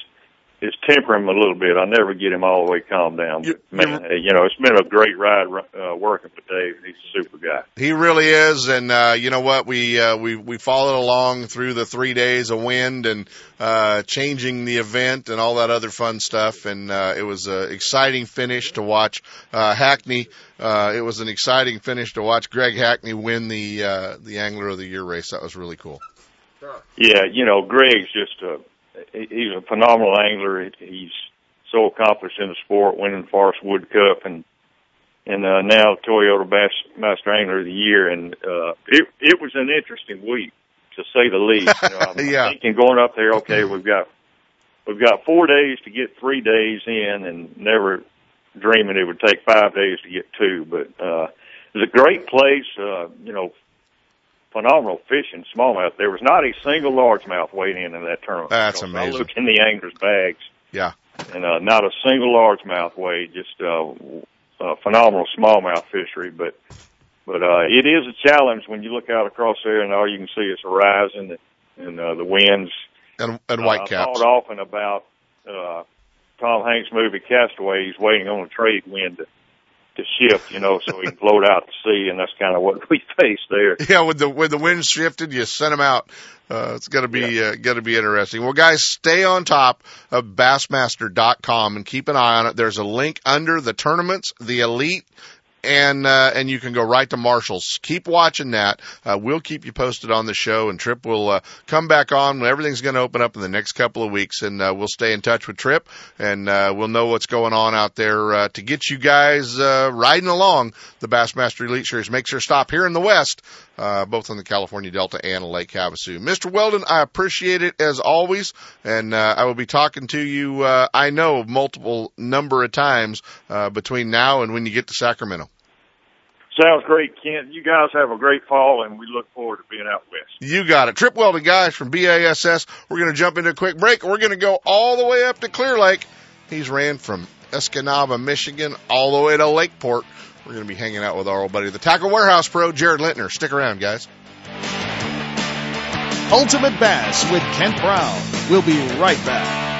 is temper him a little bit. I never get him all the way calmed down. But man, you know, it's been a great ride uh, working with Dave. He's a super guy. He really is, and uh, you know what? We uh, we we followed along through the three days of wind and uh, changing the event and all that other fun stuff, and uh, it was an exciting finish to watch uh, Hackney. Uh, it was an exciting finish to watch Greg Hackney win the uh, the Angler of the Year race. That was really cool. Yeah, you know, Greg's just a he's a phenomenal angler. He's so accomplished in the sport, winning Forrest Wood Cup and and uh, now Toyota Bass Master Angler of the Year. And uh, it it was an interesting week to say the least. You know, I'm Yeah. thinking going up there, okay, we've got we've got four days to get three days in, and never dreaming it would take five days to get two. But uh, it's a great place. Uh, you know, phenomenal fishing smallmouth. There was not a single largemouth weighed in in that tournament. That's amazing. I looked in the anglers' bags, Yeah. and uh, not a single largemouth weighed. Just uh, a phenomenal smallmouth fishery, but but uh, it is a challenge when you look out across there and all you can see is horizon and, and uh, the winds. And and white Uh, I thought often about uh, Tom Hanks' movie Castaway. He's waiting on a trade wind to, to shift, you know, so he can float out to sea, and that's kind of what we face there. Yeah, when the when the wind shifted, you sent them out. Uh, it's gonna be uh, gonna be interesting. Well, guys, stay on top of Bassmaster.com and keep an eye on it. There's a link under the tournaments, the elite, and uh, and you can go right to Marshals. Keep watching that. Uh, we'll keep you posted on the show, and Trip will uh, come back on when everything's going to open up in the next couple of weeks, and uh, we'll stay in touch with Trip, and uh, we'll know what's going on out there uh, to get you guys uh, riding along the Bassmaster Elite Series. Make sure stop here in the West, uh, both on the California Delta and Lake Havasu. Mr. Weldon, I appreciate it as always, and uh, I will be talking to you. Uh, I know multiple number of times uh, between now and when you get to Sacramento. Sounds great, Kent. You guys have a great fall, and we look forward to being out west. You got it. Trip Weldon guys from BASS. We're going to jump into a quick break. We're going to go all the way up to Clear Lake. He's ran from Escanaba, Michigan, all the way to Lakeport. We're going to be hanging out with our old buddy, the Tackle Warehouse Pro, Jared Lintner. Stick around, guys. Ultimate Bass with Kent Brown. We'll be right back.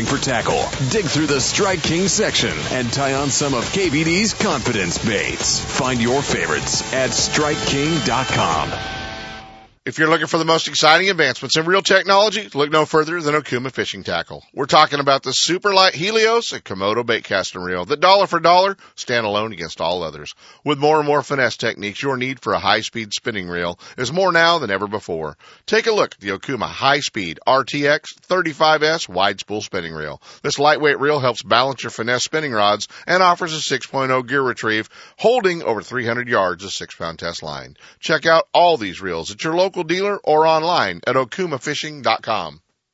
shopping for tackle. Dig through the Strike King section and tie on some of KVD's confidence baits. Find your favorites at StrikeKing.com. If you're looking for the most exciting advancements in reel technology, look no further than Okuma Fishing Tackle. We're talking about the super light Helios and Komodo bait casting reel that dollar for dollar stand alone against all others. With more and more finesse techniques, your need for a high speed spinning reel is more now than ever before. Take a look at the Okuma High Speed RTX 35S wide spool spinning reel. This lightweight reel helps balance your finesse spinning rods and offers a 6.0 gear retrieve holding over 300 yards of 6 pound test line. Check out all these reels at your local dealer or online at okumafishing.com.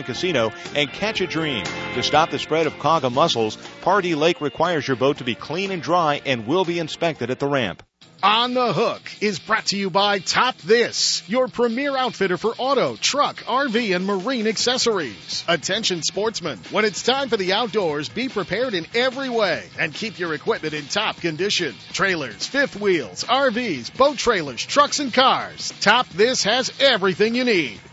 and Casino and catch a dream. To stop the spread of quagga mussels, Pardee Lake requires your boat to be clean and dry and will be inspected at the ramp. On the Hook is brought to you by Top This, your premier outfitter for auto, truck, RV, and marine accessories. Attention sportsmen, when it's time for the outdoors, be prepared in every way and keep your equipment in top condition. Trailers, fifth wheels, RVs, boat trailers, trucks, and cars. Top This has everything you need.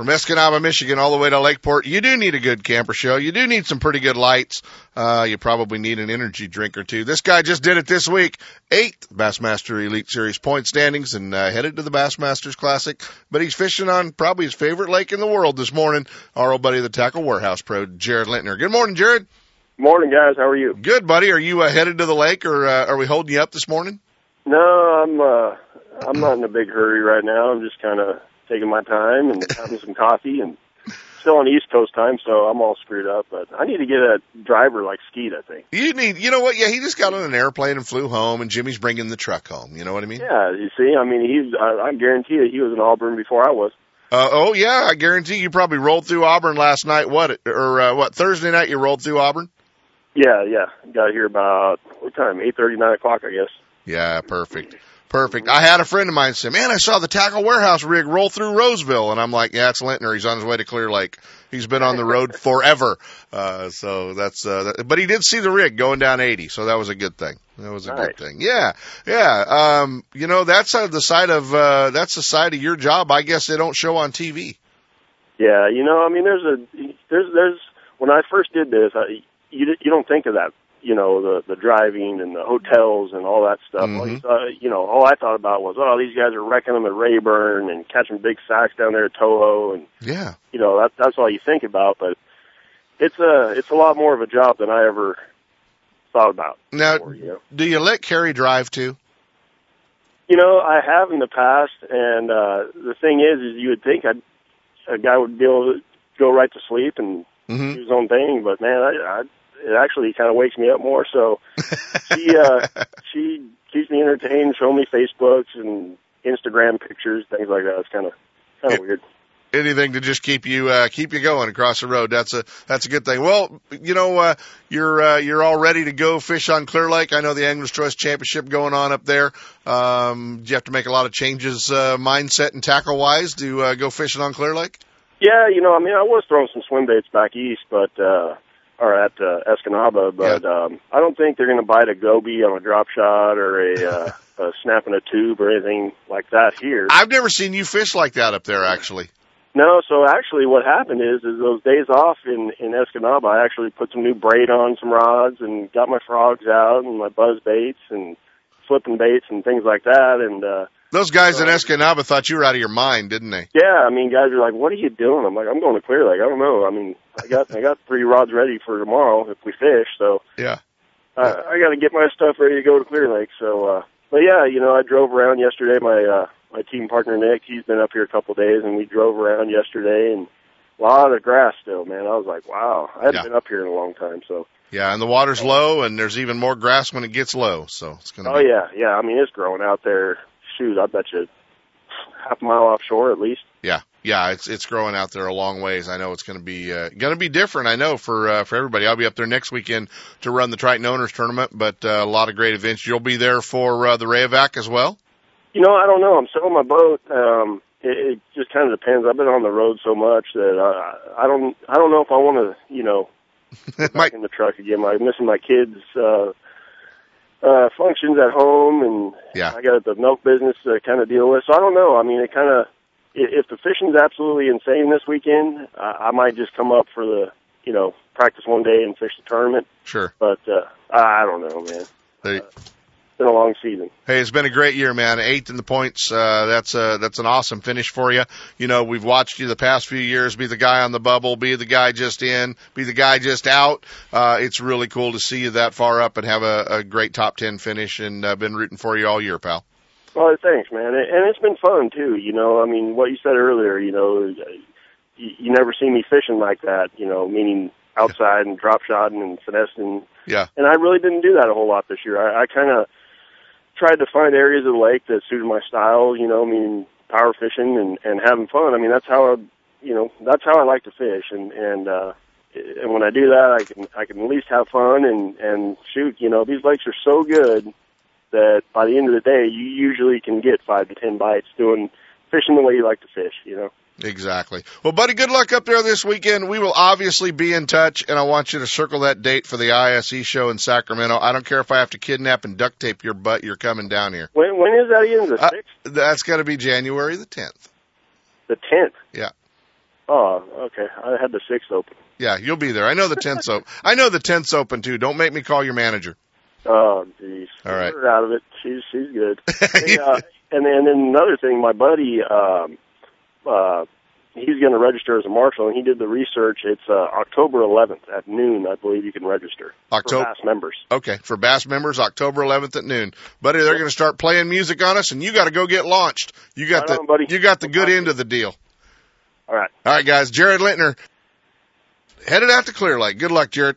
from Escanaba, Michigan, all the way to Lakeport, you do need a good camper show. You do need some pretty good lights. Uh, you probably need an energy drink or two. This guy just did it this week. Eighth Bassmaster Elite Series point standings and uh, headed to the Bassmasters Classic. But he's fishing on probably his favorite lake in the world this morning. Our old buddy, the Tackle Warehouse Pro, Jared Lintner. Good morning, Jared. Morning, guys. How are you? Good, buddy. Are you uh, headed to the lake, or uh, are we holding you up this morning? No, I'm. uh I'm not in a big hurry right now. I'm just kind of taking my time and having some coffee and still on East Coast time, so I'm all screwed up. But I need to get a driver like Skeet. I think. You need, you know what? Yeah, he just got on an airplane and flew home, and Jimmy's bringing the truck home. You know what I mean? Yeah, you see, I mean, he's. I, I guarantee you, he was in Auburn before I was. Uh, oh yeah, I guarantee you probably rolled through Auburn last night. What or uh, what Thursday night you rolled through Auburn? Yeah, yeah. Got here about what time? Eight thirty, nine o'clock, I guess. Yeah, perfect. Perfect. I had a friend of mine say, man, I saw the tackle warehouse rig roll through Roseville. And I'm like, yeah, it's Lintner. He's on his way to Clear Lake. He's been on the road forever. Uh, so that's, uh, that, but he did see the rig going down 80. So that was a good thing. That was a Nice. good thing. Yeah. Yeah. Um, you know, that's uh, the side of, uh, that's the side of your job. I guess they don't show on TV. Yeah, you know, I mean, there's a there's there's when I first did this, I, you you don't think of that, you know, the the driving and the hotels and all that stuff. All you, you know, all I thought about was, oh, these guys are wrecking them at Rayburn and catching big sacks down there at Toho, and Yeah. you know, that that's all you think about. But it's a it's a lot more of a job than I ever thought about. Now, before, you know. do you let Kerry drive too? You know, I have in the past, and uh the thing is, is you would think I'd, a guy would be able to go right to sleep and Mm-hmm. do his own thing, but man, I, I it actually kind of wakes me up more. So she uh she keeps me entertained, show me Facebooks and Instagram pictures, things like that. It's kind of kind of weird. anything to just keep you uh keep you going across the road that's a that's a good thing well you know uh you're uh you're all ready to go fish on clear lake i know the anglers choice championship going on up there um do you have to make a lot of changes uh mindset and tackle wise to uh, go fishing on clear lake Yeah, you know, I mean, I was throwing some swim baits back east, but uh or at uh, Escanaba, but um, I don't think they're going to bite a goby on a drop shot or a, uh, a snapping a tube or anything like that here. I've never seen you fish like that up there, actually. No, so actually what happened is, is those days off in, in Escanaba, I actually put some new braid on some rods and got my frogs out and my buzz baits and flipping baits and things like that. And, uh, Those guys in Escanaba thought you were out of your mind, didn't they? yeah, I mean, guys are like, what are you doing? I'm like, I'm going to Clear Lake. I don't know. I mean, I got, I got three rods ready for tomorrow if we fish. So Yeah. I, I got to get my stuff ready to go to Clear Lake. So, uh, but yeah, you know, I drove around yesterday. My, uh, my team partner Nick, he's been up here a couple of days and we drove around yesterday and a lot of grass still, man. I was like, wow, I haven't Yeah. been up here in a long time. So, Yeah, and the water's low, and there's even more grass when it gets low. So it's gonna. oh be, yeah, yeah. I mean, it's growing out there. Shoot, I bet you half a mile offshore at least. Yeah, yeah, it's it's growing out there a long ways. I know it's going to be uh, going to be different. I know for uh, for everybody. I'll be up there next weekend to run the Triton Owners Tournament, but uh, a lot of great events. You'll be there for uh, the Rayovac as well. You know, I don't know. I'm selling my boat. Um, it, it just kind of depends. I've been on the road so much that I, I don't, I don't know if I want to, you know, get back in the truck again. I'm missing my kids' uh, uh, functions at home, and Yeah. I got the milk business to kind of deal with. So I don't know. I mean, it kind of, if the fishing's absolutely insane this weekend, I, I might just come up for the, you know, practice one day and fish the tournament. Sure. But uh, I don't know, man. There, It's been a long season. Hey, it's been a great year, man. Eighth in the points. Uh, that's uh, that's an awesome finish for you. You know, we've watched you the past few years be the guy on the bubble, be the guy just in, be the guy just out. Uh, it's really cool to see you that far up and have a, a great top ten finish. And uh, been rooting for you all year, pal. Well, thanks, man, and it's been fun too. You know, I mean, what you said earlier. You know, you, you never see me fishing like that. You know, meaning outside and drop shotting and finessing. Yeah. And I really didn't do that a whole lot this year. I, I kind of tried to find areas of the lake that suited my style. You know, I mean, power fishing and and having fun. I mean, that's how I, you know, that's how I like to fish. And and uh, and when I do that, I can I can at least have fun and and shoot. You know, these lakes are so good that by the end of the day, you usually can get five to ten bites doing fishing the way you like to fish. You know. Exactly. Well, buddy, good luck up there this weekend. We will obviously be in touch, and I want you to circle that date for the ISE show in Sacramento. I don't care if I have to kidnap and duct tape your butt. You're coming down here. When when is that again? The Uh, sixth, That's got to be January the 10th. the tenth. Yeah. Oh, okay. I had the sixth open. Yeah, you'll be there. I know the 10th's open. I know the 10th's open too. Don't make me call your manager. Oh, geez. All right. Her out of it. She's she's good. Hey, uh, and then and then another thing, my buddy, um, uh, he's going to register as a marshal, and he did the research. It's uh, October 11th at noon, I believe you can register October- for Bass members. Okay, for Bass members, October 11th at noon. Buddy, they're going to start playing music on us, and you got to go get launched. You got Right the on, buddy. you got the good end of the deal. All right. All right, guys. Jared Lintner headed out to Clear Lake. Good luck, Jared.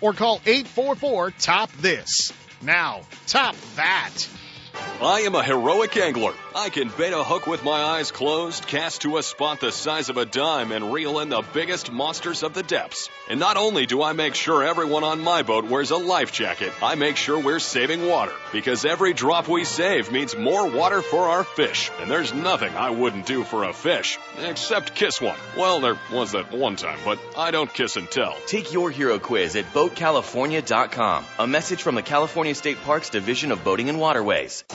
or call 844 Top This. Now, top that. I am a heroic angler. I can bait a hook with my eyes closed, cast to a spot the size of a dime, and reel in the biggest monsters of the depths. And not only do I make sure everyone on my boat wears a life jacket, I make sure we're saving water. Because every drop we save means more water for our fish. And there's nothing I wouldn't do for a fish, except kiss one. Well, there was that one time, but I don't kiss and tell. Take your hero quiz at BoatCalifornia.com. A message from the California State Parks Division of Boating and Waterways.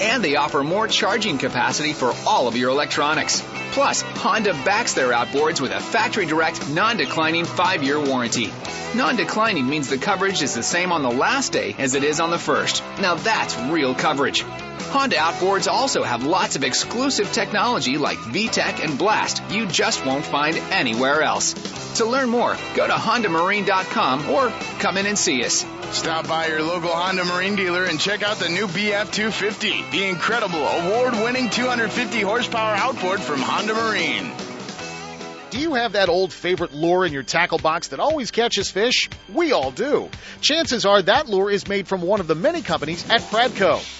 and they offer more charging capacity for all of your electronics. Plus, Honda backs their outboards with a factory direct, non declining 5 year warranty. Non declining means the coverage is the same on the last day as it is on the first. Now that's real coverage. Honda outboards also have lots of exclusive technology like VTEC and Blast you just won't find anywhere else. To learn more, go to HondaMarine.com or come in and see us. Stop by your local Honda Marine dealer and check out the new BF 250, the incredible award winning 250 horsepower outboard from Honda Marine. Do you have that old favorite lure in your tackle box that always catches fish? We all do. Chances are that lure is made from one of the many companies at Pradco.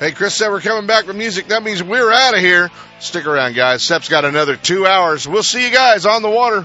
Hey, Chris said we're coming back with music. That means we're out of here. Stick around, guys. Sep's got another two hours. We'll see you guys on the water.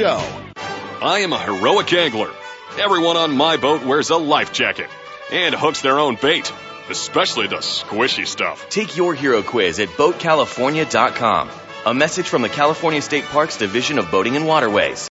show. I am a heroic angler. Everyone on my boat wears a life jacket and hooks their own bait, especially the squishy stuff. Take your hero quiz at BoatCalifornia.com. A message from the California State Parks Division of Boating and Waterways.